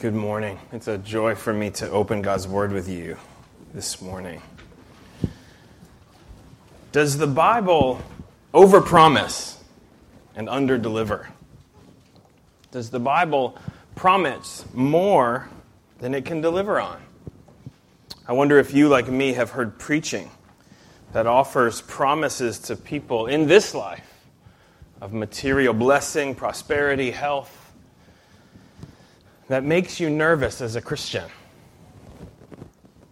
Good morning. It's a joy for me to open God's Word with you this morning. Does the Bible overpromise and underdeliver? Does the Bible promise more than it can deliver on? I wonder if you, like me, have heard preaching that offers promises to people in this life of material blessing, prosperity, health that makes you nervous as a Christian.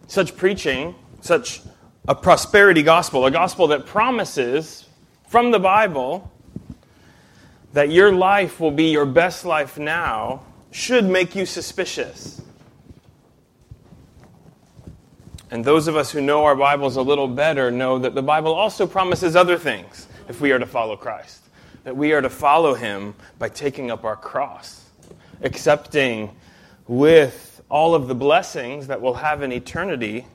Such preaching, such a prosperity gospel, a gospel that promises from the Bible that your life will be your best life now, should make you suspicious. And those of us who know our Bibles a little better know that the Bible also promises other things if we are to follow Christ. That we are to follow Him by taking up our cross accepting with all of the blessings that we'll have in eternity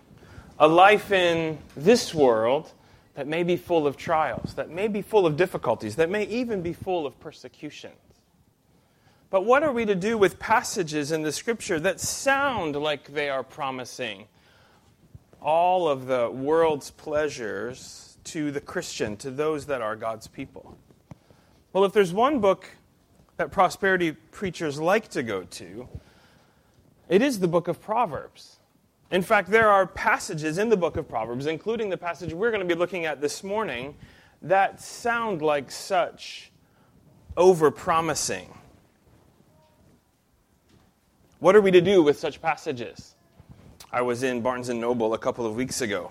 a life in this world that may be full of trials, that may be full of difficulties, that may even be full of persecutions. But what are we to do with passages in the scripture that sound like they are promising all of the world's pleasures to the Christian, to those that are God's people? Well, if there's one book that prosperity preachers like to go to, it is the book of Proverbs. In fact, there are passages in the book of Proverbs, including the passage we're going to be looking at this morning, that sound like such overpromising. What are we to do with such passages? I was in Barnes and Noble a couple of weeks ago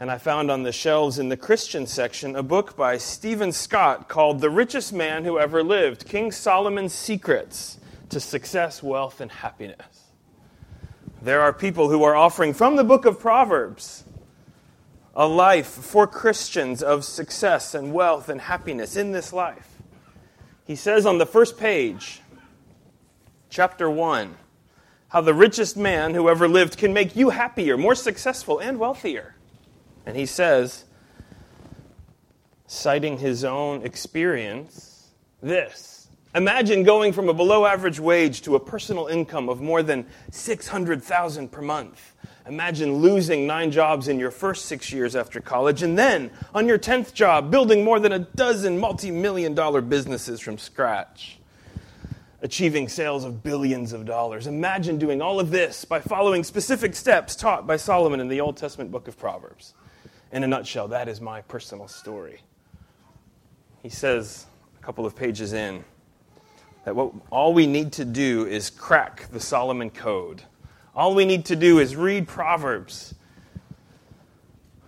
and I found on the shelves in the Christian section a book by Steven Scott called The Richest Man Who Ever Lived King Solomon's Secrets to Success, Wealth, and Happiness. There are people who are offering from the book of Proverbs a life for Christians of success and wealth and happiness in this life. He says on the first page, chapter 1, how the richest man who ever lived can make you happier, more successful, and wealthier. And he says, citing his own experience, this Imagine going from a below average wage to a personal income of more than 600,000 per month. Imagine losing nine jobs in your first six years after college, and then, on your 10th job, building more than a dozen multi million dollar businesses from scratch, achieving sales of billions of dollars. Imagine doing all of this by following specific steps taught by Solomon in the Old Testament book of Proverbs in a nutshell, that is my personal story. He says a couple of pages in that what, all we need to do is crack the Solomon Code. All we need to do is read Proverbs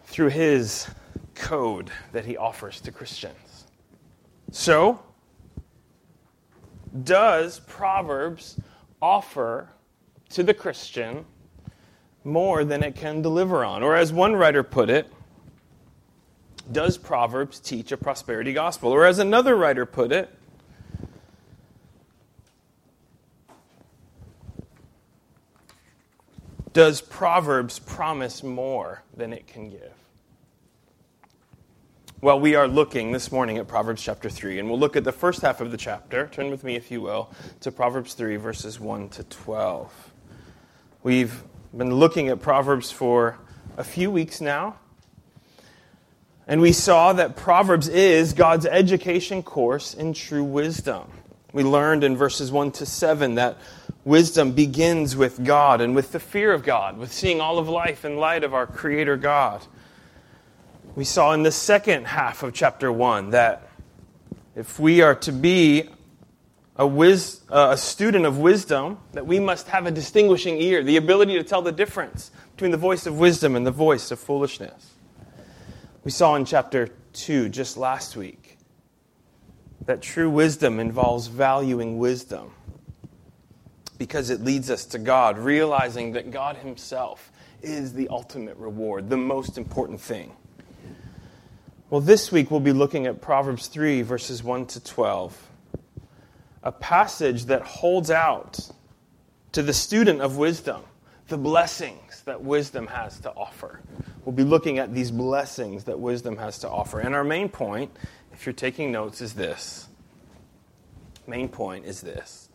through his code that he offers to Christians. So, does Proverbs offer to the Christian more than it can deliver on? Or, as one writer put it, does Proverbs teach a prosperity gospel? Or, as another writer put it, does Proverbs promise more than it can give? Well, we are looking this morning at Proverbs chapter 3, and we'll look at the first half of the chapter. Turn with me, if you will, to Proverbs 3, verses 1 to 12. We've been looking at Proverbs for a few weeks now. And we saw that Proverbs is God's education course in true wisdom. We learned in verses 1 to 7 that wisdom begins with God and with the fear of God, with seeing all of life in light of our Creator God. We saw in the second half of chapter 1 that if we are to be a, wis- uh, a student of wisdom, that we must have a distinguishing ear, the ability to tell the difference between the voice of wisdom and the voice of foolishness. We saw in chapter 2 just last week that true wisdom involves valuing wisdom because it leads us to God, realizing that God Himself is the ultimate reward, the most important thing. Well, this week we'll be looking at Proverbs 3, verses 1 to 12, a passage that holds out to the student of wisdom the blessings that wisdom has to offer. We'll be looking at these blessings that wisdom has to offer. And our main point, if you're taking notes, is this. Main point is this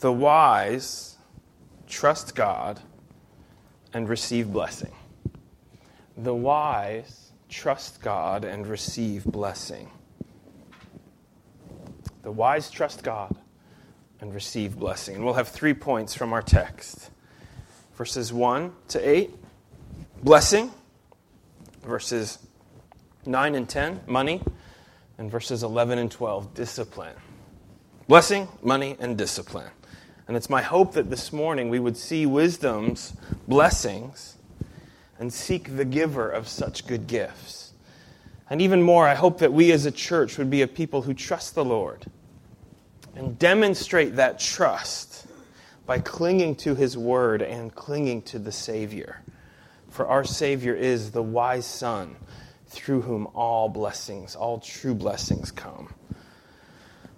The wise trust God and receive blessing. The wise trust God and receive blessing. The wise trust God and receive blessing. And we'll have three points from our text verses 1 to 8, blessing, verses 9 and 10, money, and verses 11 and 12, discipline. Blessing, money, and discipline. And it's my hope that this morning we would see wisdom's blessings and seek the giver of such good gifts. And even more, I hope that we as a church would be a people who trust the Lord and demonstrate that trust by clinging to his word and clinging to the Savior. For our Savior is the wise Son through whom all blessings, all true blessings come.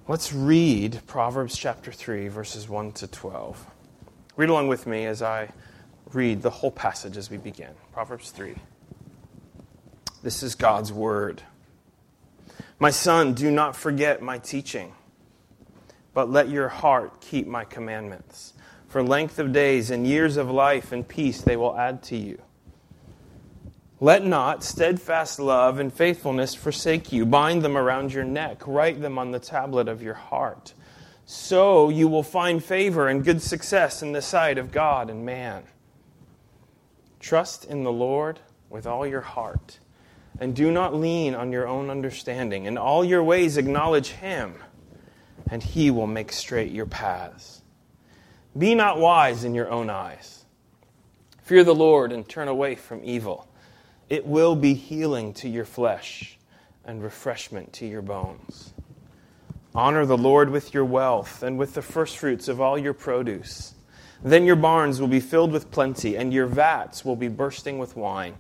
Let's read Proverbs chapter 3, verses 1 to 12. Read along with me as I read the whole passage as we begin. Proverbs 3. This is God's word. My son, do not forget my teaching, but let your heart keep my commandments. For length of days and years of life and peace they will add to you. Let not steadfast love and faithfulness forsake you. Bind them around your neck, write them on the tablet of your heart. So you will find favor and good success in the sight of God and man. Trust in the Lord with all your heart, and do not lean on your own understanding. In all your ways acknowledge Him, and He will make straight your paths. Be not wise in your own eyes. Fear the Lord and turn away from evil. It will be healing to your flesh and refreshment to your bones. Honor the Lord with your wealth and with the firstfruits of all your produce. Then your barns will be filled with plenty, and your vats will be bursting with wine.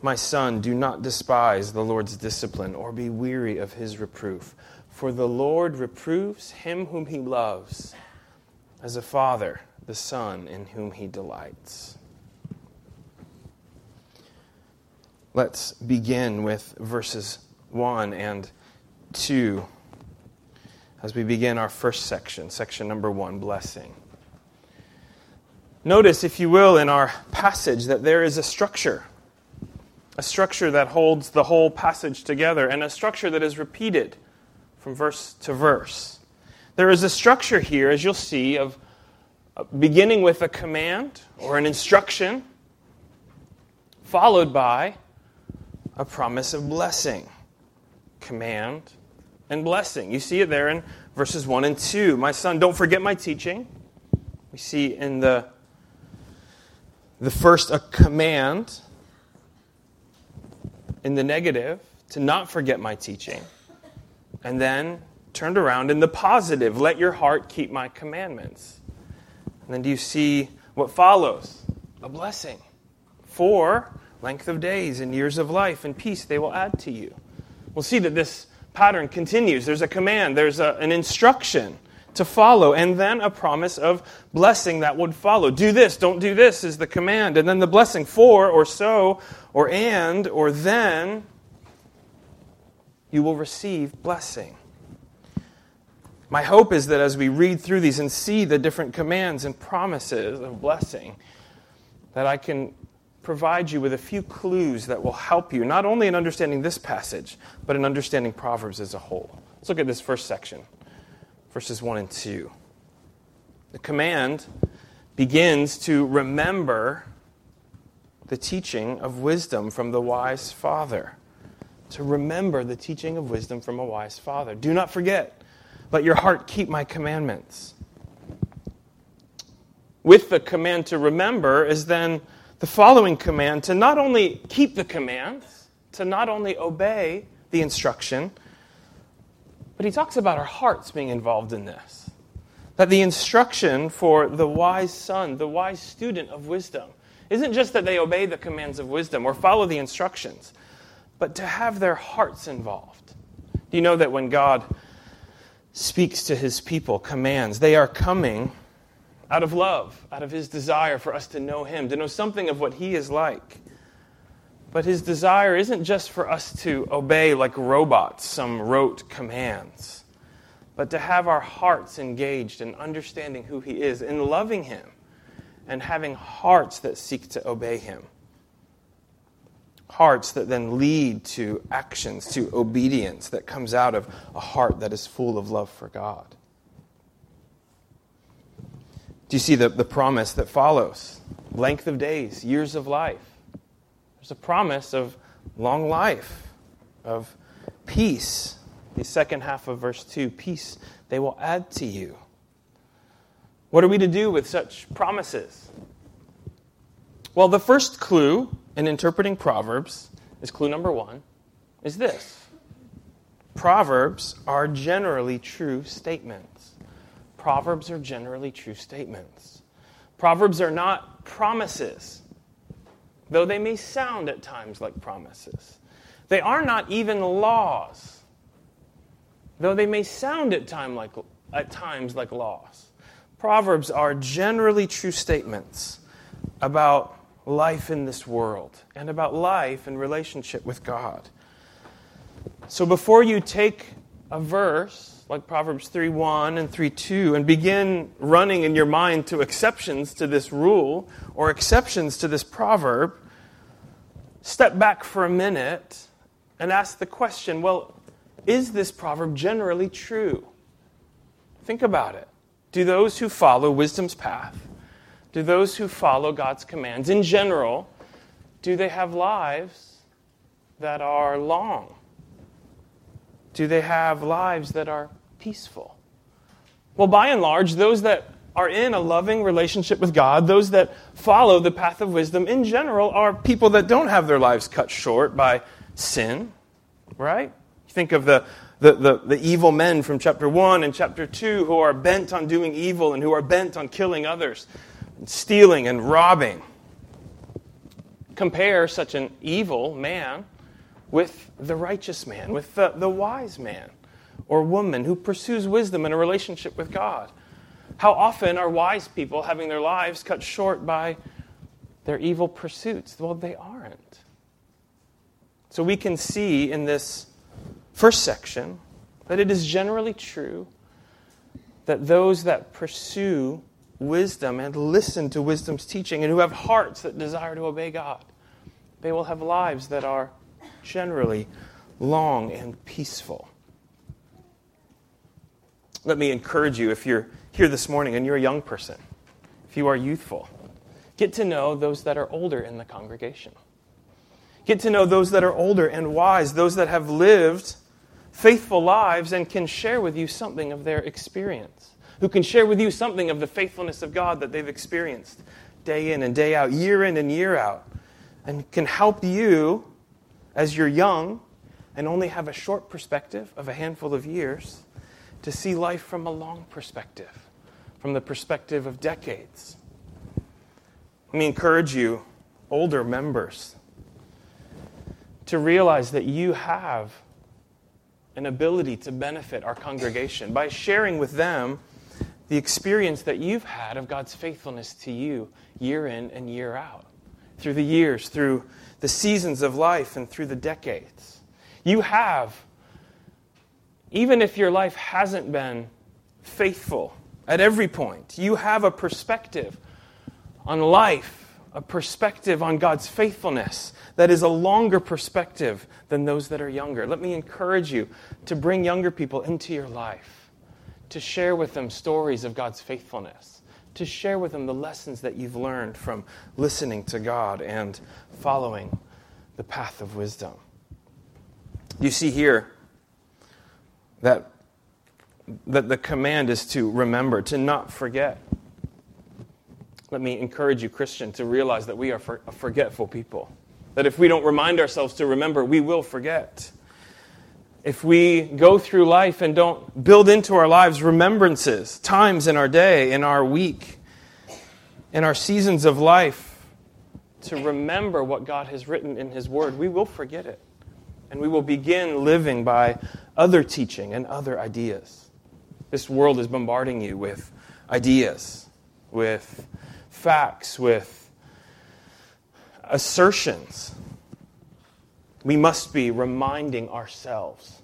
My son, do not despise the Lord's discipline or be weary of his reproof. For the Lord reproves him whom he loves, as a father the son in whom he delights. Let's begin with verses 1 and 2 as we begin our first section, section number 1, blessing. Notice, if you will, in our passage that there is a structure, a structure that holds the whole passage together, and a structure that is repeated from verse to verse. There is a structure here, as you'll see, of beginning with a command or an instruction, followed by a promise of blessing. Command and blessing. You see it there in verses 1 and 2. My son, don't forget my teaching. We see in the, the first a command in the negative to not forget my teaching. And then turned around in the positive let your heart keep my commandments. And then do you see what follows? A blessing. For length of days and years of life and peace they will add to you. We'll see that this pattern continues. There's a command, there's a, an instruction to follow, and then a promise of blessing that would follow. Do this, don't do this is the command, and then the blessing for or so or and or then you will receive blessing. My hope is that as we read through these and see the different commands and promises of blessing, that I can provide you with a few clues that will help you, not only in understanding this passage, but in understanding Proverbs as a whole. Let's look at this first section, verses 1 and 2. The command begins to remember the teaching of wisdom from the wise father. To remember the teaching of wisdom from a wise father. Do not forget, let your heart keep my commandments. With the command to remember is then the following command to not only keep the commands, to not only obey the instruction, but he talks about our hearts being involved in this. That the instruction for the wise son, the wise student of wisdom, isn't just that they obey the commands of wisdom or follow the instructions, but to have their hearts involved. Do you know that when God speaks to his people, commands, they are coming out of love, out of his desire for us to know him, to know something of what he is like. But his desire isn't just for us to obey like robots some rote commands, but to have our hearts engaged in understanding who He is, in loving Him, and having hearts that seek to obey Him. Hearts that then lead to actions, to obedience that comes out of a heart that is full of love for God. Do you see the, the promise that follows? Length of days, years of life. There's a promise of long life, of peace. The second half of verse 2 peace they will add to you. What are we to do with such promises? Well, the first clue in interpreting Proverbs is clue number one is this Proverbs are generally true statements. Proverbs are generally true statements. Proverbs are not promises, though they may sound at times like promises. They are not even laws, though they may sound at, time like, at times like laws. Proverbs are generally true statements about life in this world and about life in relationship with God. So before you take a verse like Proverbs 3:1 and 3:2 and begin running in your mind to exceptions to this rule or exceptions to this proverb, step back for a minute and ask the question, well, is this proverb generally true? Think about it. Do those who follow wisdom's path, do those who follow God's commands in general, do they have lives that are long? Do they have lives that are peaceful? Well, by and large, those that are in a loving relationship with God, those that follow the path of wisdom in general, are people that don't have their lives cut short by sin, right? Think of the the, the, the evil men from chapter 1 and chapter 2 who are bent on doing evil and who are bent on killing others, and stealing and robbing. Compare such an evil man with the righteous man, with the, the wise man or woman who pursues wisdom in a relationship with God. How often are wise people having their lives cut short by their evil pursuits? Well, they aren't. So we can see in this first section that it is generally true that those that pursue wisdom and listen to wisdom's teaching and who have hearts that desire to obey God, they will have lives that are generally long and peaceful. Let me encourage you if you're here this morning and you're a young person, if you are youthful, get to know those that are older in the congregation. Get to know those that are older and wise, those that have lived faithful lives and can share with you something of their experience, who can share with you something of the faithfulness of God that they've experienced day in and day out, year in and year out, and can help you as you're young and only have a short perspective of a handful of years to see life from a long perspective, from the perspective of decades. Let me encourage you, older members, to realize that you have an ability to benefit our congregation by sharing with them the experience that you've had of God's faithfulness to you year in and year out, through the years, through the seasons of life, and through the decades. You have, even if your life hasn't been faithful at every point, you have a perspective on life a perspective on God's faithfulness that is a longer perspective than those that are younger. Let me encourage you to bring younger people into your life, to share with them stories of God's faithfulness, to share with them the lessons that you've learned from listening to God and following the path of wisdom. You see here that, that the command is to remember, to not forget. Let me encourage you, Christian, to realize that we are for, a forgetful people. That if we don't remind ourselves to remember, we will forget. If we go through life and don't build into our lives remembrances, times in our day, in our week, in our seasons of life, to remember what God has written in His Word, we will forget it. And we will begin living by other teaching and other ideas. This world is bombarding you with ideas, with facts, with assertions. We must be reminding ourselves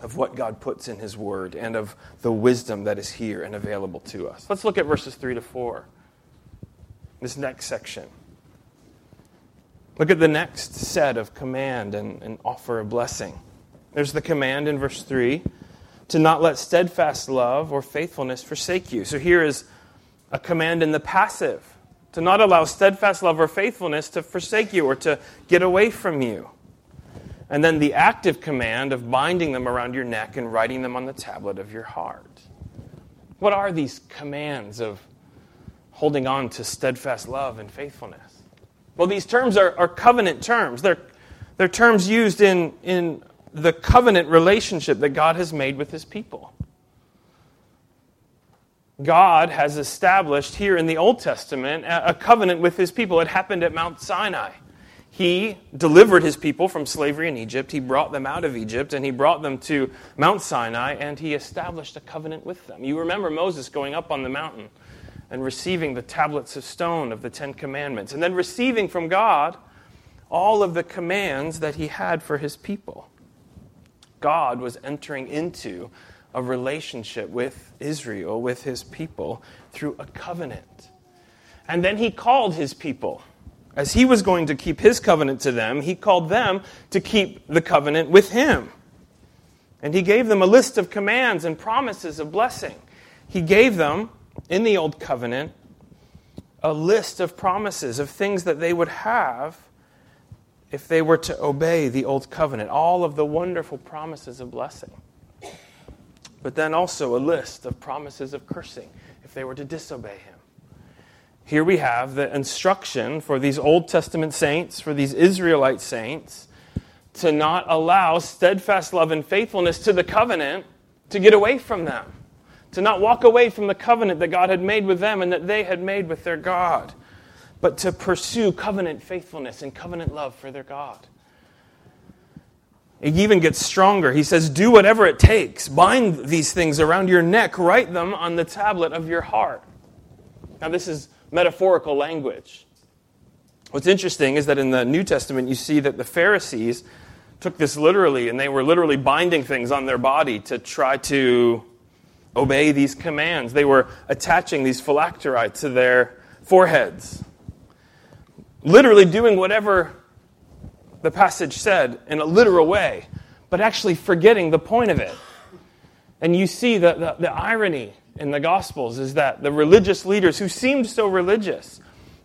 of what God puts in His Word and of the wisdom that is here and available to us. Let's look at verses 3 to 4, this next section. Look at the next set of command and, and offer a blessing. There's the command in verse 3 to not let steadfast love or faithfulness forsake you. So here is a command in the passive to not allow steadfast love or faithfulness to forsake you or to get away from you. And then the active command of binding them around your neck and writing them on the tablet of your heart. What are these commands of holding on to steadfast love and faithfulness? Well, these terms are, are covenant terms. They're, they're terms used in, in the covenant relationship that God has made with his people. God has established here in the Old Testament a covenant with his people. It happened at Mount Sinai. He delivered his people from slavery in Egypt. He brought them out of Egypt and he brought them to Mount Sinai and he established a covenant with them. You remember Moses going up on the mountain and receiving the tablets of stone of the Ten Commandments and then receiving from God all of the commands that he had for his people. God was entering into a relationship with Israel, with his people, through a covenant. And then he called his people. As he was going to keep his covenant to them, he called them to keep the covenant with him. And he gave them a list of commands and promises of blessing. He gave them, in the Old Covenant, a list of promises of things that they would have if they were to obey the Old Covenant, all of the wonderful promises of blessing. But then also a list of promises of cursing if they were to disobey him. Here we have the instruction for these Old Testament saints, for these Israelite saints, to not allow steadfast love and faithfulness to the covenant to get away from them, to not walk away from the covenant that God had made with them and that they had made with their God but to pursue covenant faithfulness and covenant love for their God. It even gets stronger. He says, Do whatever it takes. Bind these things around your neck, write them on the tablet of your heart. Now, this is metaphorical language. What's interesting is that in the New Testament, you see that the Pharisees took this literally, and they were literally binding things on their body to try to obey these commands. They were attaching these phylacteries to their foreheads literally doing whatever the passage said in a literal way, but actually forgetting the point of it. And you see the, the, the, irony in the Gospels is that the religious leaders who seemed so religious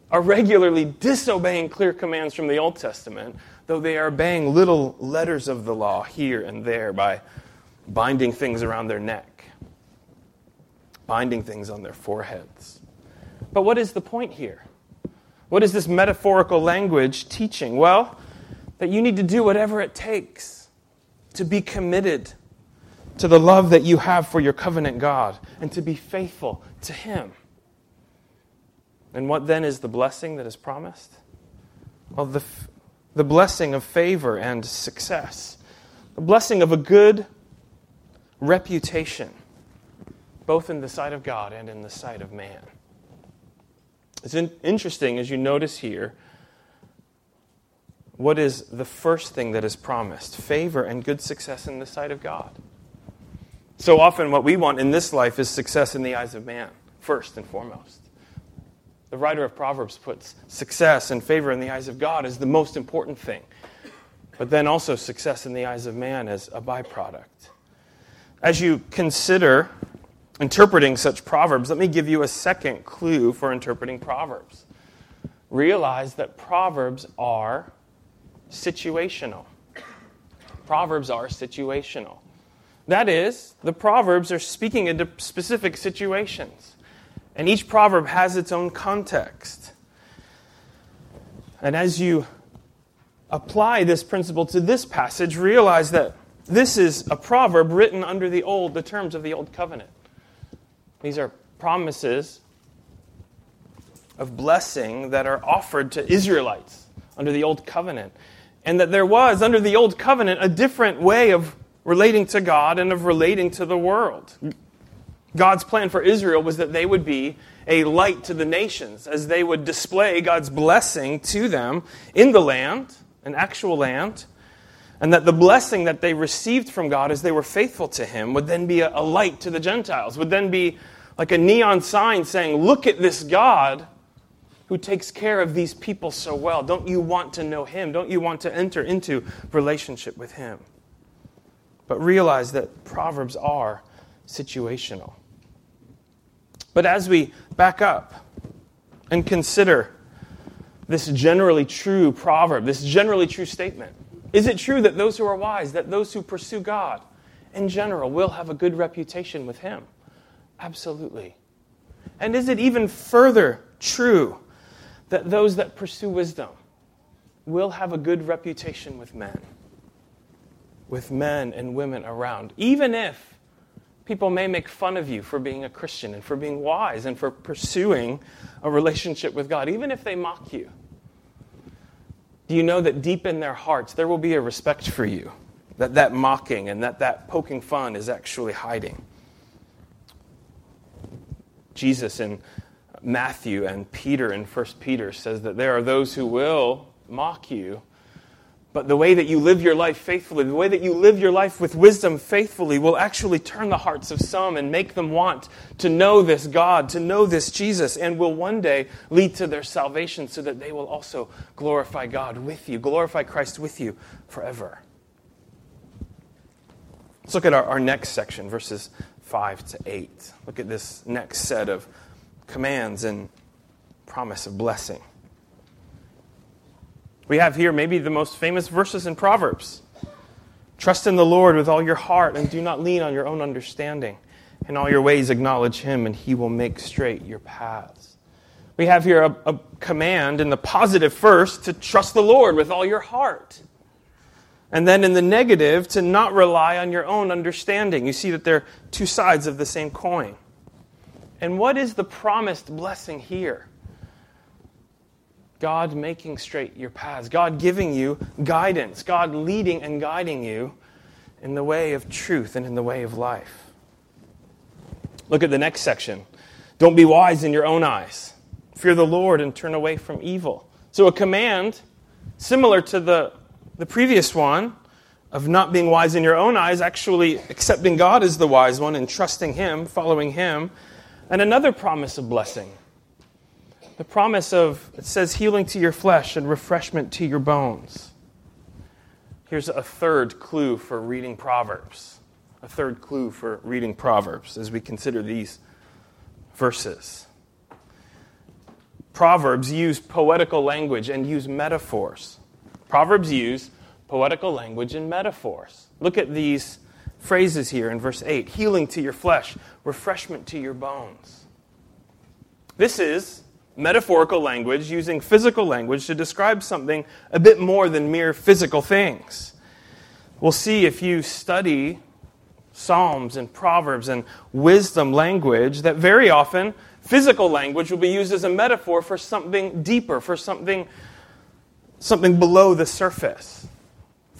are regularly disobeying clear commands from the Old Testament, though they are obeying little letters of the law here and there by binding things around their neck, binding things on their foreheads. But what is the point here? What is this metaphorical language teaching? Well, that you need to do whatever it takes to be committed to the love that you have for your covenant God and to be faithful to Him. And what then is the blessing that is promised? Well, the, the blessing of favor and success, the blessing of a good reputation, both in the sight of God and in the sight of man. It's in, interesting as you notice here what is the first thing that is promised favor and good success in the sight of God. So often, what we want in this life is success in the eyes of man, first and foremost. The writer of Proverbs puts success and favor in the eyes of God as the most important thing, but then also success in the eyes of man as a byproduct. As you consider interpreting such proverbs, let me give you a second clue for interpreting proverbs. Realize that proverbs are situational. Proverbs are situational. That is, the proverbs are speaking into specific situations, and each proverb has its own context. And as you apply this principle to this passage, realize that this is a proverb written under the old, the terms of the old covenant. These are promises of blessing that are offered to Israelites under the Old Covenant. And that there was, under the Old Covenant, a different way of relating to God and of relating to the world. God's plan for Israel was that they would be a light to the nations as they would display God's blessing to them in the land, an actual land, And that the blessing that they received from God as they were faithful to Him would then be a, light to the Gentiles, would then be like a neon sign saying, Look at this God who takes care of these people so well. Don't you want to know Him? Don't you want to enter into relationship with Him? But realize that Proverbs are situational. But as we back up and consider this generally true proverb, this generally true statement, is it true that those who are wise, that those who pursue God in general, will have a good reputation with Him? Absolutely. And is it even further true that those that pursue wisdom will have a good reputation with men? With men and women around, even if people may make fun of you for being a Christian and for being wise and for pursuing a relationship with God, even if they mock you. Do you know that deep in their hearts there will be a respect for you? That that mocking and that that poking fun is actually hiding. Jesus in Matthew and Peter in 1 Peter says that there are those who will mock you but the way that you live your life faithfully, the way that you live your life with wisdom faithfully, will actually turn the hearts of some and make them want to know this God, to know this Jesus, and will one day lead to their salvation so that they will also glorify God with you, glorify Christ with you forever. Let's look at our, our next section, verses 5 to 8. Look at this next set of commands and promise of blessing. We have here maybe the most famous verses in Proverbs. Trust in the Lord with all your heart and do not lean on your own understanding. In all your ways, acknowledge him, and he will make straight your paths. We have here a, a, command in the positive first to trust the Lord with all your heart. And then in the negative, to not rely on your own understanding. You see that they're two sides of the same coin. And what is the promised blessing here? God making straight your paths, God giving you guidance, God leading and guiding you in the way of truth and in the way of life. Look at the next section. Don't be wise in your own eyes. Fear the Lord and turn away from evil. So, a command similar to the, the previous one of not being wise in your own eyes, actually accepting God as the wise one and trusting Him, following Him, and another promise of blessing the promise of, it says, healing to your flesh and refreshment to your bones. Here's a third clue for reading Proverbs. A third clue for reading Proverbs as we consider these verses. Proverbs use poetical language and use metaphors. Proverbs use poetical language and metaphors. Look at these phrases here in verse 8 healing to your flesh, refreshment to your bones. This is metaphorical language using physical language to describe something a bit more than mere physical things. We'll see if you study Psalms and Proverbs and wisdom language that very often physical language will be used as a metaphor for something deeper, for something, something below the surface.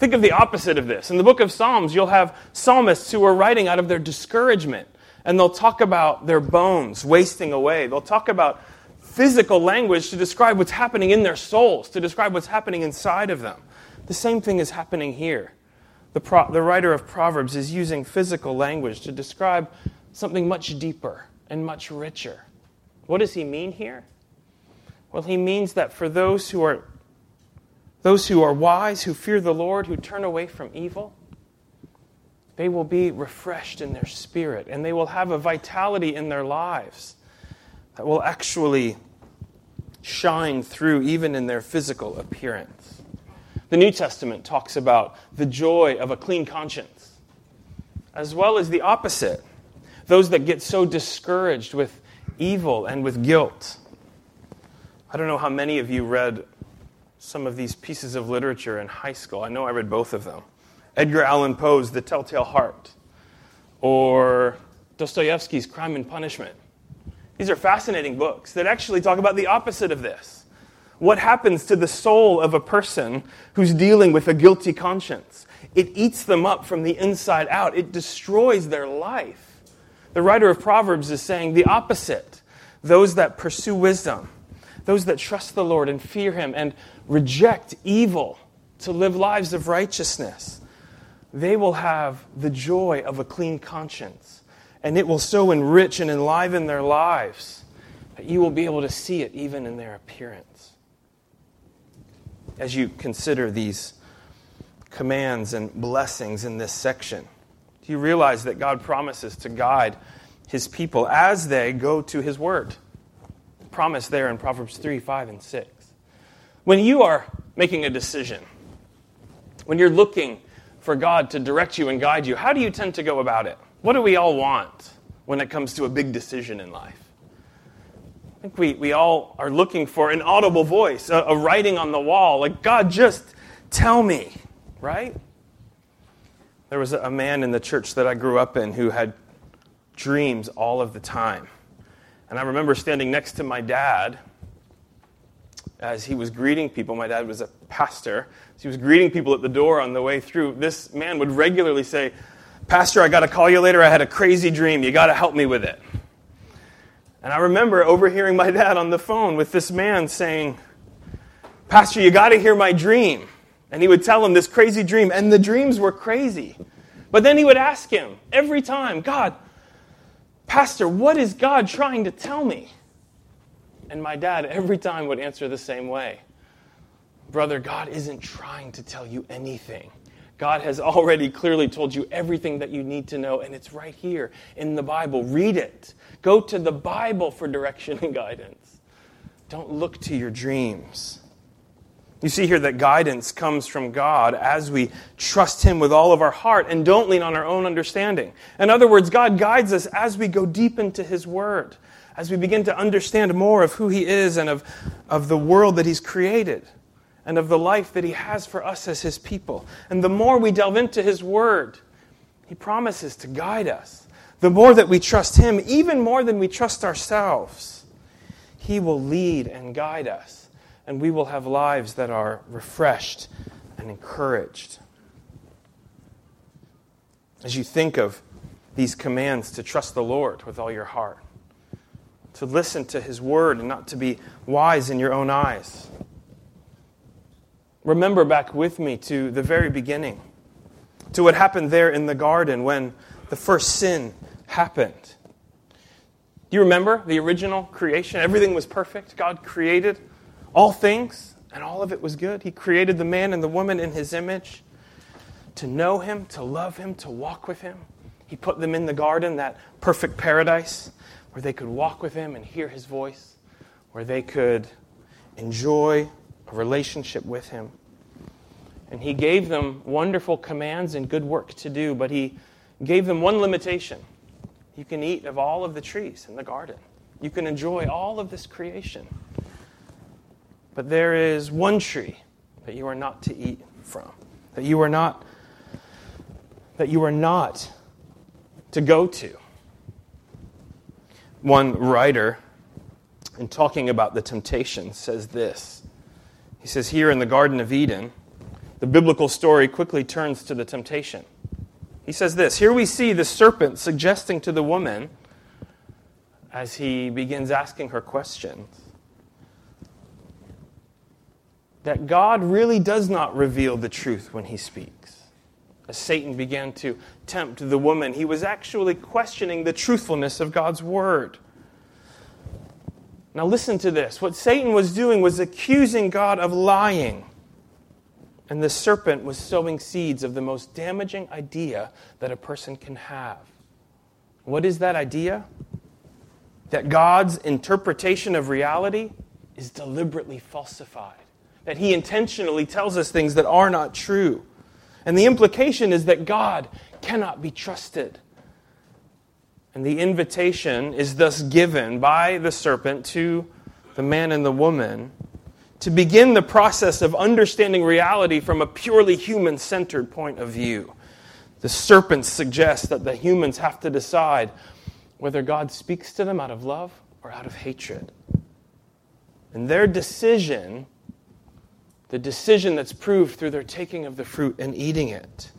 Think of the opposite of this. In the book of Psalms, you'll have psalmists who are writing out of their discouragement, and they'll talk about their bones wasting away. They'll talk about physical language to describe what's happening in their souls, to describe what's happening inside of them. The same thing is happening here. The, pro- the writer of Proverbs is using physical language to describe something much deeper and much richer. What does he mean here? Well, he means that for those who are those who are wise, who fear the Lord, who turn away from evil, they will be refreshed in their spirit and they will have a vitality in their lives that will actually shine through even in their physical appearance. The New Testament talks about the joy of a clean conscience, as well as the opposite those that get so discouraged with evil and with guilt. I don't know how many of you read some of these pieces of literature in high school. I know I read both of them. Edgar Allan Poe's The Telltale Heart, or Dostoevsky's Crime and Punishment. These are fascinating books that actually talk about the opposite of this. What happens to the soul of a person who's dealing with a guilty conscience? It eats them up from the inside out, it destroys their life. The writer of Proverbs is saying the opposite. Those that pursue wisdom, those that trust the Lord and fear Him and reject evil to live lives of righteousness. They will have the joy of a clean conscience, and it will so enrich and enliven their lives that you will be able to see it even in their appearance. As you consider these commands and blessings in this section, do you realize that God promises to guide his people as they go to his word? Promise there in Proverbs 3, 5, and 6. When you are making a decision, when you're looking for God to direct you and guide you, how do you tend to go about it? What do we all want when it comes to a big decision in life? I think we, we all are looking for an audible voice, a, a writing on the wall, like, God, just tell me, right? There was a man in the church that I grew up in who had dreams all of the time. And I remember standing next to my dad as he was greeting people. My dad was a pastor. As he was greeting people at the door on the way through. This man would regularly say, Pastor, I got to call you later. I had a crazy dream. You got to help me with it. And I remember overhearing my dad on the phone with this man saying, Pastor, you got to hear my dream. And he would tell him this crazy dream. And the dreams were crazy. But then he would ask him every time, God, Pastor, what is God trying to tell me? And my dad every time would answer the same way Brother, God isn't trying to tell you anything. God has already clearly told you everything that you need to know, and it's right here in the Bible. Read it. Go to the Bible for direction and guidance. Don't look to your dreams. You see here that guidance comes from God as we trust Him with all of our heart and don't lean on our own understanding. In other words, God guides us as we go deep into His Word as we begin to understand more of who He is and of, of the world that He's created and of the life that He has for us as His people. And the more we delve into His Word, He promises to guide us. The more that we trust Him, even more than we trust ourselves, He will lead and guide us. And we will have lives that are refreshed and encouraged. As you think of these commands to trust the Lord with all your heart, to listen to his word and not to be wise in your own eyes. Remember back with me to the very beginning, to what happened there in the garden when the first sin happened. Do you remember the original creation? Everything was perfect. God created all things, and all of it was good. He created the man and the woman in his image to know him, to love him, to walk with him. He put them in the garden, that perfect paradise where they could walk with Him and hear His voice, where they could enjoy a relationship with Him. And He gave them wonderful commands and good work to do, but He gave them one limitation. You can eat of all of the trees in the garden, you can enjoy all of this creation. But there is one tree that you are not to eat from, that you are not that you are not to go to. One writer, in talking about the temptation, says this. He says, Here in the Garden of Eden, the biblical story quickly turns to the temptation. He says this Here we see the serpent suggesting to the woman, as he begins asking her questions, that God really does not reveal the truth when he speaks as Satan began to tempt the woman, he was actually questioning the truthfulness of God's word. Now, listen to this. What Satan was doing was accusing God of lying. And the serpent was sowing seeds of the most damaging idea that a person can have. What is that idea? That God's interpretation of reality is deliberately falsified. That he intentionally tells us things that are not true. And the implication is that God cannot be trusted. And the invitation is thus given by the serpent to the man and the woman to begin the process of understanding reality from a purely human centered point of view. The serpent suggests that the humans have to decide whether God speaks to them out of love or out of hatred. And their decision the decision that's proved through their taking of the fruit and eating it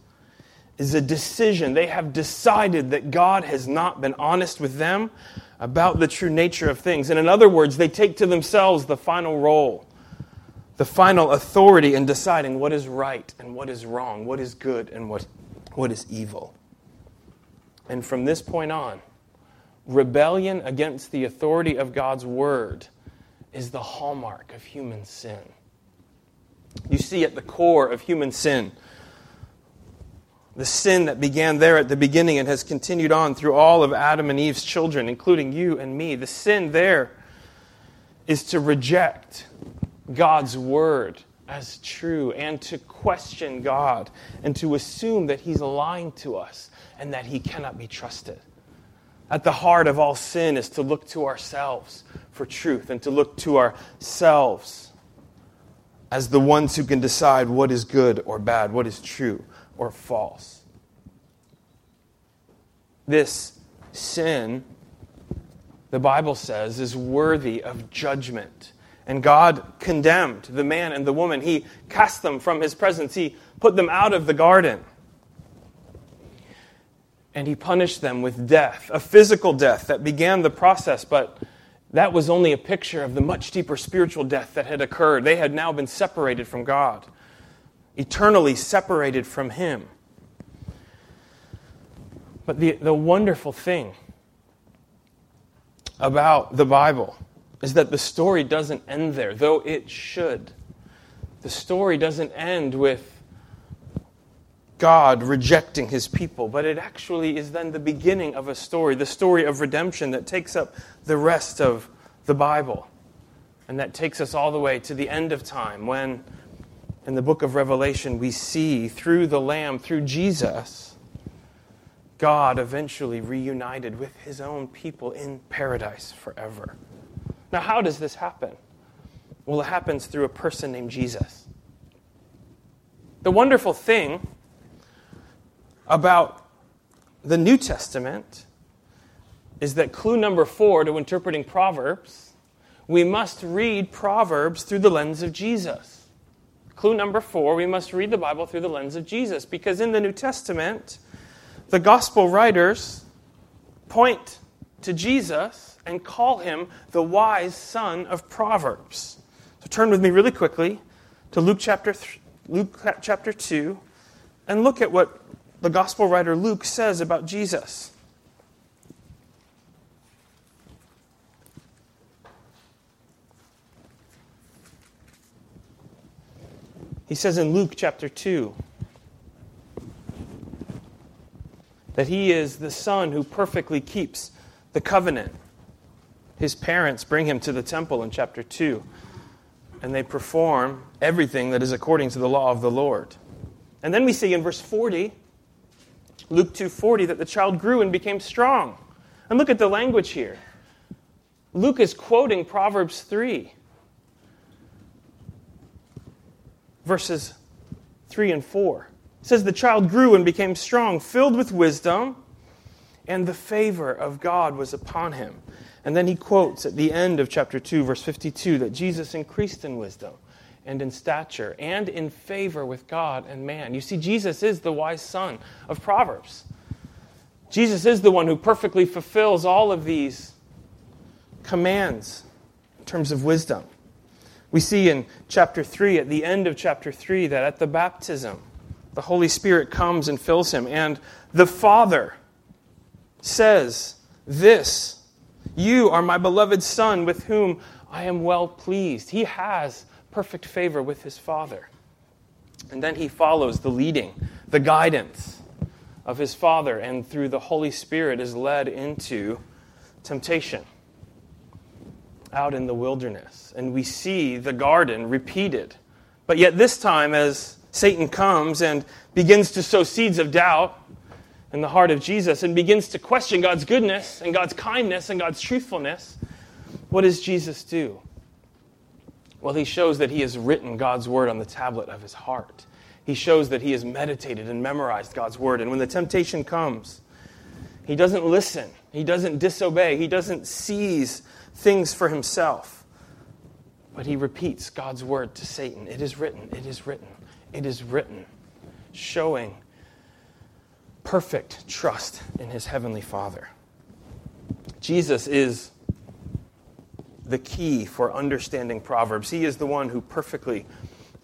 is a decision. They have decided that God has not been honest with them about the true nature of things. And in other words, they take to themselves the final role the final authority in deciding what is right and what is wrong, what is good and what, what is evil. And from this point on, rebellion against the authority of God's word is the hallmark of human sin. You see, at the core of human sin, the sin that began there at the beginning and has continued on through all of Adam and Eve's children, including you and me, the sin there is to reject God's word as true and to question God and to assume that He's lying to us and that He cannot be trusted. At the heart of all sin is to look to ourselves for truth and to look to ourselves as the ones who can decide what is good or bad, what is true or false. This sin, the Bible says, is worthy of judgment. And God condemned the man and the woman. He cast them from his presence, He put them out of the garden. And He punished them with death, a physical death that began the process, but that was only a picture of the much deeper spiritual death that had occurred. They had now been separated from God, eternally separated from Him. But the, the wonderful thing about the Bible is that the story doesn't end there, though it should. The story doesn't end with God rejecting his people, but it actually is then the beginning of a story, the story of redemption that takes up the rest of the Bible. And that takes us all the way to the end of time when, in the book of Revelation, we see through the Lamb, through Jesus, God eventually reunited with his own people in paradise forever. Now, how does this happen? Well, it happens through a person named Jesus. The wonderful thing about the New Testament is that clue number four to interpreting Proverbs, we must read Proverbs through the lens of Jesus. Clue number four, we must read the Bible through the lens of Jesus because in the New Testament, the gospel writers point to Jesus and call him the wise son of Proverbs. So turn with me really quickly to Luke chapter, th- Luke chapter 2 and look at what the gospel writer Luke says about Jesus. He says in Luke chapter 2 that he is the son who perfectly keeps the covenant his parents bring him to the temple in chapter 2, and they perform everything that is according to the law of the Lord. And then we see in verse 40, Luke 2:40 that the child grew and became strong. And look at the language here. Luke is quoting Proverbs 3 verses 3 and 4. It says the child grew and became strong, filled with wisdom, and the favor of God was upon him. And then he quotes at the end of chapter 2, verse 52, that Jesus increased in wisdom and in stature and in favor with God and man. You see, Jesus is the wise son of Proverbs. Jesus is the one who perfectly fulfills all of these commands in terms of wisdom. We see in chapter 3, at the end of chapter 3, that at the baptism, the Holy Spirit comes and fills him, and the Father says, This you are my beloved Son, with whom I am well pleased. He has perfect favor with his Father. And then he follows the leading, the guidance of his Father, and through the Holy Spirit is led into temptation out in the wilderness. And we see the garden repeated. But yet, this time, as Satan comes and begins to sow seeds of doubt, in the heart of Jesus and begins to question God's goodness and God's kindness and God's truthfulness, what does Jesus do? Well, he shows that he has written God's word on the tablet of his heart. He shows that he has meditated and memorized God's word. And when the temptation comes, he doesn't listen, he doesn't disobey, he doesn't seize things for himself. But he repeats God's word to Satan. It is written, it is written, it is written, showing perfect trust in his heavenly Father. Jesus is the key for understanding Proverbs. He is the one who perfectly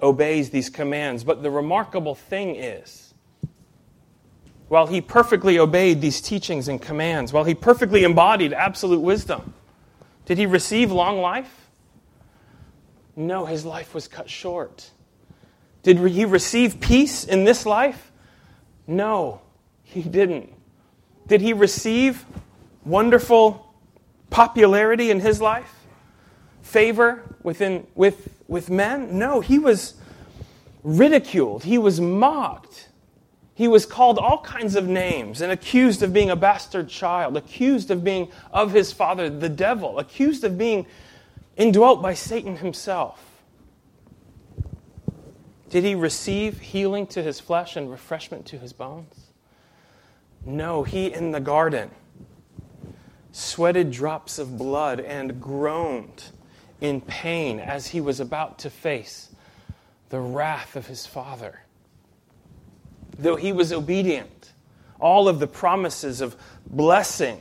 obeys these commands. But the remarkable thing is, while he perfectly obeyed these teachings and commands, while he perfectly embodied absolute wisdom, did he receive long life? No, his life was cut short. Did he receive peace in this life? No, he didn't. Did he receive wonderful popularity in his life? Favor within, with, with men? No, he was ridiculed. He was mocked. He was called all kinds of names and accused of being a bastard child, accused of being of his father, the devil, accused of being indwelt by Satan himself. Did he receive healing to his flesh and refreshment to his bones? No, he in the garden sweated drops of blood and groaned in pain as he was about to face the wrath of his father. Though he was obedient, all of the promises of blessing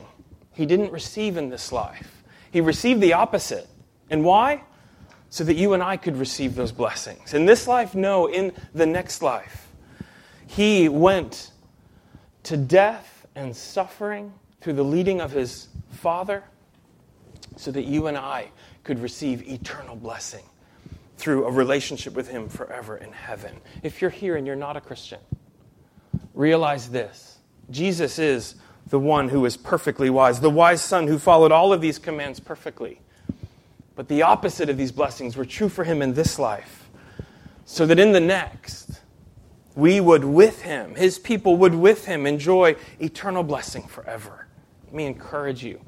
he didn't receive in this life. He received the opposite. And why? So that you and I could receive those blessings. In this life, no, in the next life. He went to death and suffering through the leading of his Father so that you and I could receive eternal blessing through a relationship with him forever in heaven. If you're here and you're not a Christian, realize this Jesus is the one who is perfectly wise, the wise son who followed all of these commands perfectly. But the opposite of these blessings were true for him in this life, so that in the next, we would with him, his people would with him enjoy eternal blessing forever. Let me encourage you.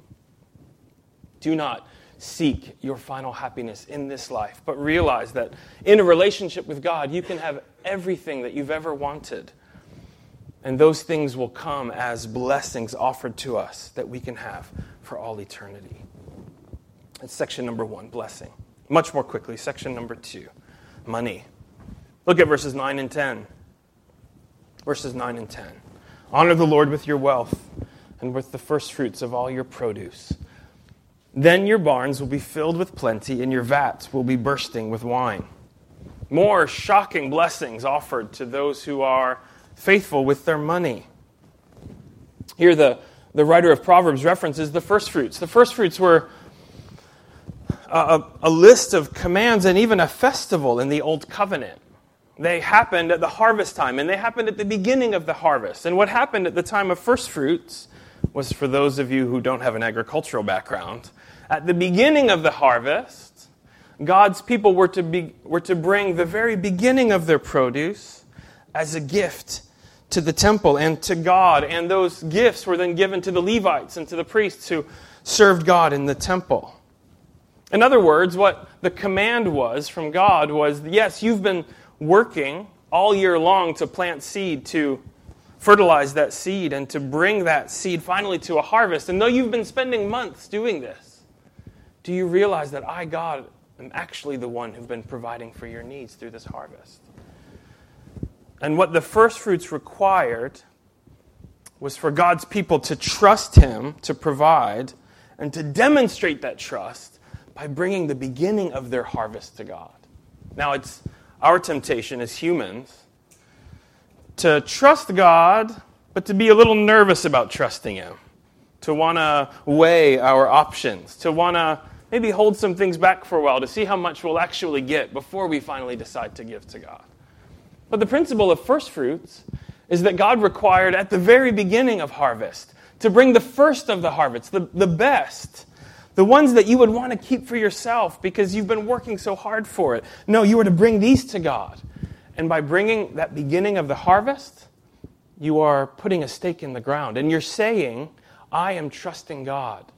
Do not seek your final happiness in this life, but realize that in a relationship with God, you can have everything that you've ever wanted. And those things will come as blessings offered to us that we can have for all eternity. That's section number one, blessing. Much more quickly, section number two, money. Look at verses 9 and 10 verses 9 and 10. Honor the Lord with your wealth and with the first fruits of all your produce. Then your barns will be filled with plenty, and your vats will be bursting with wine. More shocking blessings offered to those who are faithful with their money. Here, the, the writer of Proverbs references the first fruits. The first fruits were a, a list of commands and even a festival in the Old Covenant. They happened at the harvest time, and they happened at the beginning of the harvest. And what happened at the time of first fruits was for those of you who don't have an agricultural background, at the beginning of the harvest, God's people were to, be, were to bring the very beginning of their produce as a gift to the temple and to God. And those gifts were then given to the Levites and to the priests who served God in the temple. In other words, what the command was from God was yes, you've been working all year long to plant seed, to fertilize that seed, and to bring that seed finally to a harvest. And though you've been spending months doing this, do you realize that I, God, am actually the one who's been providing for your needs through this harvest? And what the first fruits required was for God's people to trust Him to provide and to demonstrate that trust by bringing the beginning of their harvest to God. Now, it's our temptation as humans to trust God, but to be a little nervous about trusting Him, to want to weigh our options, to want to maybe hold some things back for a while to see how much we'll actually get before we finally decide to give to God. But the principle of first fruits is that God required at the very beginning of harvest to bring the first of the harvest, the, the best, the ones that you would want to keep for yourself because you've been working so hard for it. No, you are to bring these to God. And by bringing that beginning of the harvest, you are putting a stake in the ground. And you're saying, I am trusting God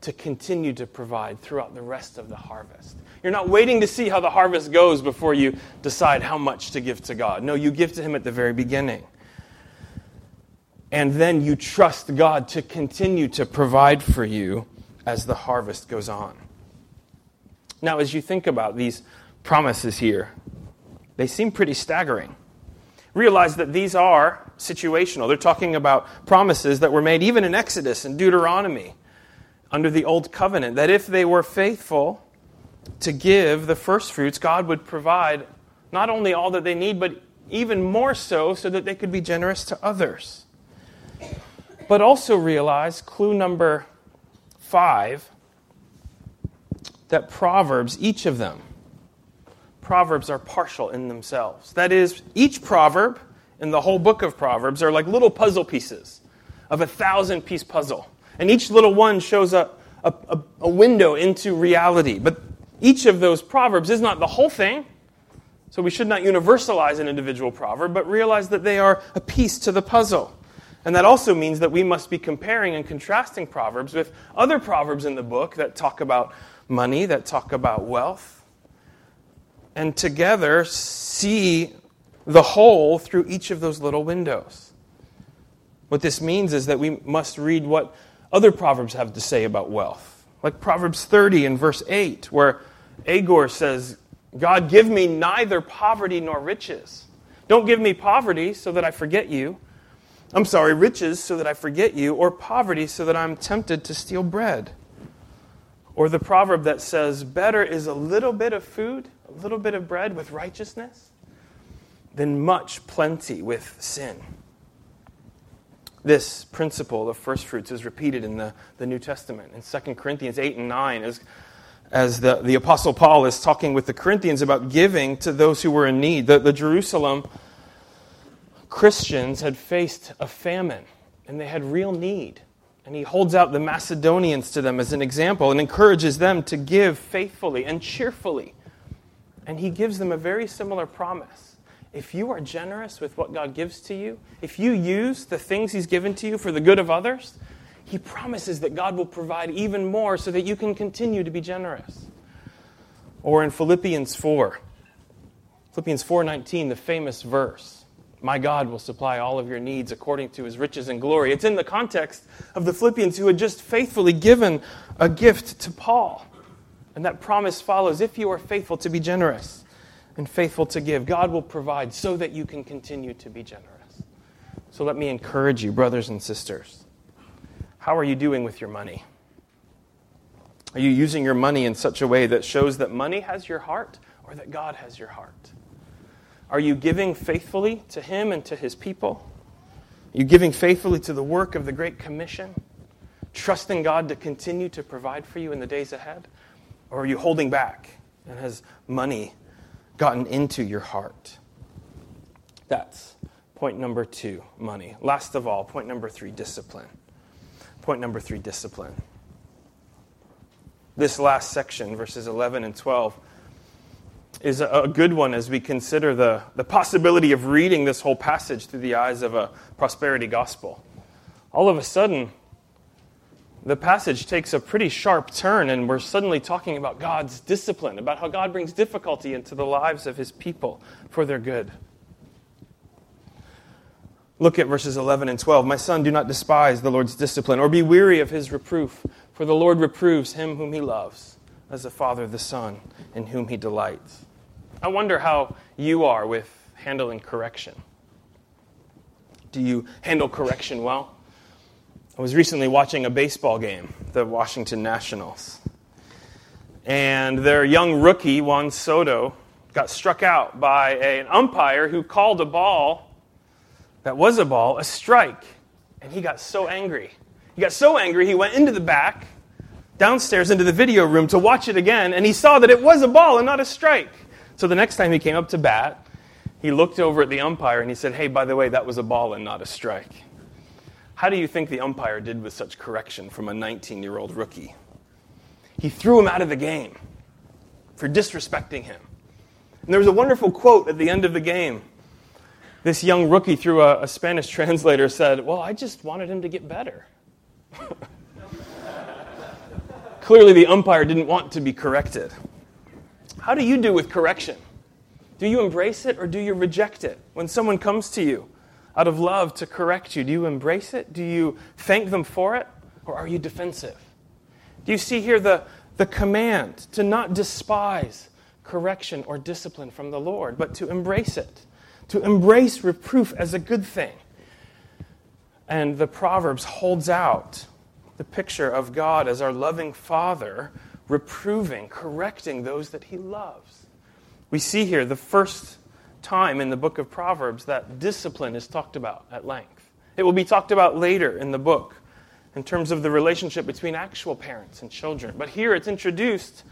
to continue to provide throughout the rest of the harvest. You're not waiting to see how the harvest goes before you decide how much to give to God. No, you give to Him at the very beginning. And then you trust God to continue to provide for you as the harvest goes on. Now, as you think about these promises here, they seem pretty staggering. Realize that these are situational. They're talking about promises that were made even in Exodus and Deuteronomy. under the old covenant that if they were faithful to give the first fruits, God would provide not only all that they need, but even more so so that they could be generous to others. But also realize clue number five that Proverbs, each of them, Proverbs are partial in themselves. That is, each proverb in the whole book of Proverbs are like little puzzle pieces of a thousand piece puzzle. And each little one shows a, a, a, window into reality. But each of those proverbs is not the whole thing. So we should not universalize an individual proverb, but realize that they are a piece to the puzzle. And that also means that we must be comparing and contrasting proverbs with other proverbs in the book that talk about money, that talk about wealth, and together see the whole through each of those little windows. What this means is that we must read what other Proverbs have to say about wealth. Like Proverbs 30 and verse 8, where Agur says, God, give me neither poverty nor riches. Don't give me poverty so that I forget you. I'm sorry, riches so that I forget you, or poverty so that I'm tempted to steal bread. Or the proverb that says, Better is a little bit of food a little bit of bread with righteousness than much plenty with sin. This principle of first fruits is repeated in the, the New Testament. In 2 Corinthians 8 and 9, as, as the, the Apostle Paul is talking with the Corinthians about giving to those who were in need. The, the Jerusalem Christians had faced a famine, and they had real need. And he holds out the Macedonians to them as an example and encourages them to give faithfully and cheerfully and he gives them a very similar promise. If you are generous with what God gives to you, if you use the things he's given to you for the good of others, he promises that God will provide even more so that you can continue to be generous. Or in Philippians 4, Philippians 4:19, the famous verse, "My God will supply all of your needs according to his riches and glory." It's in the context of the Philippians who had just faithfully given a gift to Paul. And that promise follows if you are faithful to be generous and faithful to give, God will provide so that you can continue to be generous. So let me encourage you, brothers and sisters. How are you doing with your money? Are you using your money in such a way that shows that money has your heart or that God has your heart? Are you giving faithfully to Him and to His people? Are you giving faithfully to the work of the Great Commission? Trusting God to continue to provide for you in the days ahead? Or are you holding back? And has money gotten into your heart? That's point number two money. Last of all, point number three discipline. Point number three discipline. This last section, verses 11 and 12, is a good one as we consider the, the possibility of reading this whole passage through the eyes of a prosperity gospel. All of a sudden, the passage takes a pretty sharp turn, and we're suddenly talking about God's discipline, about how God brings difficulty into the lives of his people for their good. Look at verses 11 and 12. My son, do not despise the Lord's discipline, or be weary of his reproof, for the Lord reproves him whom he loves, as a father the son in whom he delights. I wonder how you are with handling correction. Do you handle correction well? I was recently watching a baseball game, the Washington Nationals. And their young rookie, Juan Soto, got struck out by an umpire who called a ball that was a ball a strike. And he got so angry. He got so angry, he went into the back, downstairs into the video room to watch it again, and he saw that it was a ball and not a strike. So the next time he came up to bat, he looked over at the umpire and he said, Hey, by the way, that was a ball and not a strike. How do you think the umpire did with such correction from a 19 year old rookie? He threw him out of the game for disrespecting him. And there was a wonderful quote at the end of the game. This young rookie, through a, a Spanish translator, said, Well, I just wanted him to get better. Clearly, the umpire didn't want to be corrected. How do you do with correction? Do you embrace it or do you reject it? When someone comes to you out of love to correct you? Do you embrace it? Do you thank them for it? Or are you defensive? Do you see here the, the command to not despise correction or discipline from the Lord, but to embrace it, to embrace reproof as a good thing? And the Proverbs holds out the picture of God as our loving Father, reproving, correcting those that He loves. We see here the first time in the book of Proverbs that discipline is talked about at length. It will be talked about later in the book in terms of the relationship between actual parents and children. But here it's introduced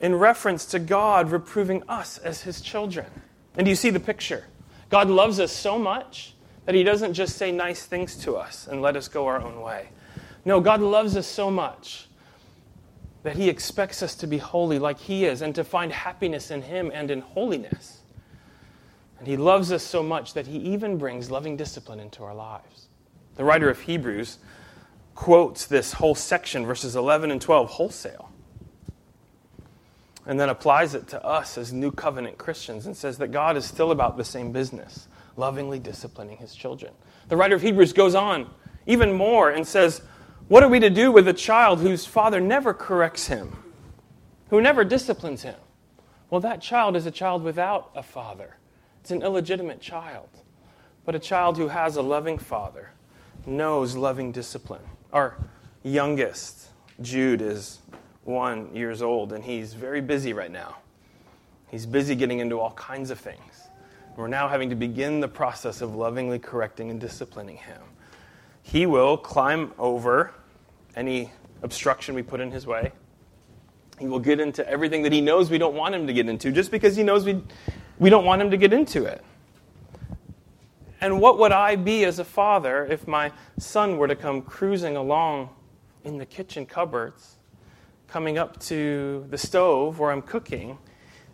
in reference to God reproving us as His children. And do you see the picture? God loves us so much that He doesn't just say nice things to us and let us go our own way. No, God loves us so much that He expects us to be holy like He is and to find happiness in Him and in holiness. And He loves us so much that He even brings loving discipline into our lives. The writer of Hebrews quotes this whole section, verses 11 and 12, wholesale. And then applies it to us as new covenant Christians and says that God is still about the same business lovingly disciplining his children. The writer of Hebrews goes on even more and says, What are we to do with a child whose father never corrects him, who never disciplines him? Well, that child is a child without a father. It's an illegitimate child. But a child who has a loving father knows loving discipline. Our youngest, Jude, is one years old, and he's very busy right now. He's busy getting into all kinds of things. We're now having to begin the process of lovingly correcting and disciplining him. He will climb over any obstruction we put in his way. He will get into everything that he knows we don't want him to get into just because he knows we, we don't want him to get into it. And what would I be as a father if my son were to come cruising along in the kitchen cupboards, coming up to the stove where I'm cooking,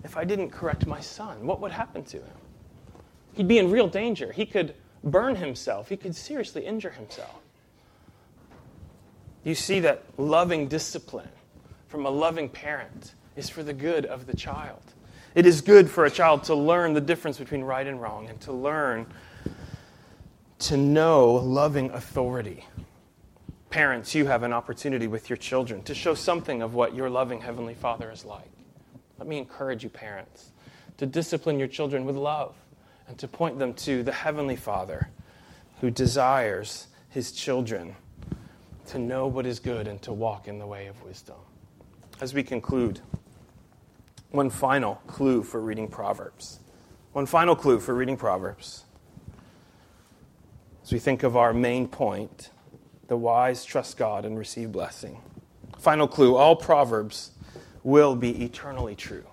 if I didn't correct my son? What would happen to him? he'd be in real danger. He could burn himself, he could seriously injure himself. You see that loving discipline from a loving parent is for the good of the child. It is good for a child to learn the difference between right and wrong and to learn to know loving authority. Parents, you have an opportunity with your children to show something of what your loving Heavenly Father is like. Let me encourage you, parents, to discipline your children with love and to point them to the Heavenly Father who desires his children to know what is good and to walk in the way of wisdom. As we conclude, one final clue for reading Proverbs. One final clue for reading Proverbs. As we think of our main point, the wise trust God and receive blessing. Final clue all Proverbs will be eternally true.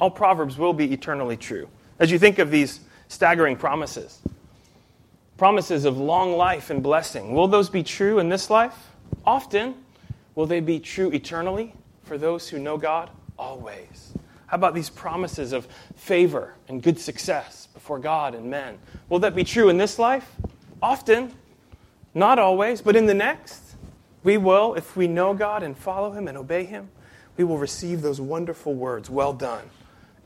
All Proverbs will be eternally true. As you think of these staggering promises promises of long life and blessing. Will those be true in this life? Often. Will they be true eternally for those who know God? Always. How about these promises of favor and good success before God and men? Will that be true in this life? Often. Not always, but in the next. We will, if we know God and follow Him and obey Him, we will receive those wonderful words Well done,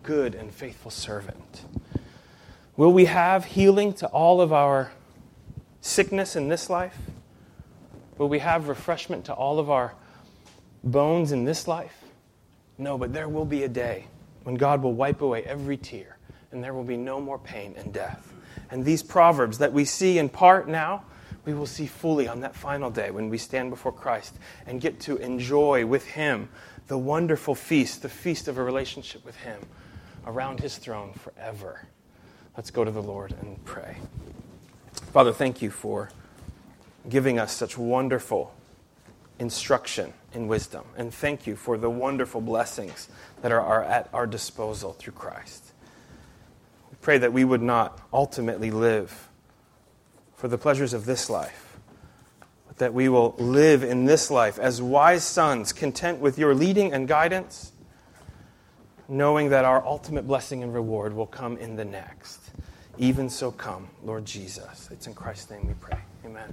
good and faithful servant. Will we have healing to all of our sickness in this life? Will we have refreshment to all of our bones in this life? No, but there will be a day when God will wipe away every tear and there will be no more pain and death. And these proverbs that we see in part now, we will see fully on that final day when we stand before Christ and get to enjoy with Him the wonderful feast, the feast of a relationship with Him around His throne forever. Let's go to the Lord and pray. Father, thank you for giving us such wonderful instruction in wisdom. And thank you for the wonderful blessings that are, are at our disposal through Christ. We pray that we would not ultimately live for the pleasures of this life, but that we will live in this life as wise sons, content with your leading and guidance, knowing that our ultimate blessing and reward will come in the next. Even so, come, Lord Jesus. It's in Christ's name we pray. Amen.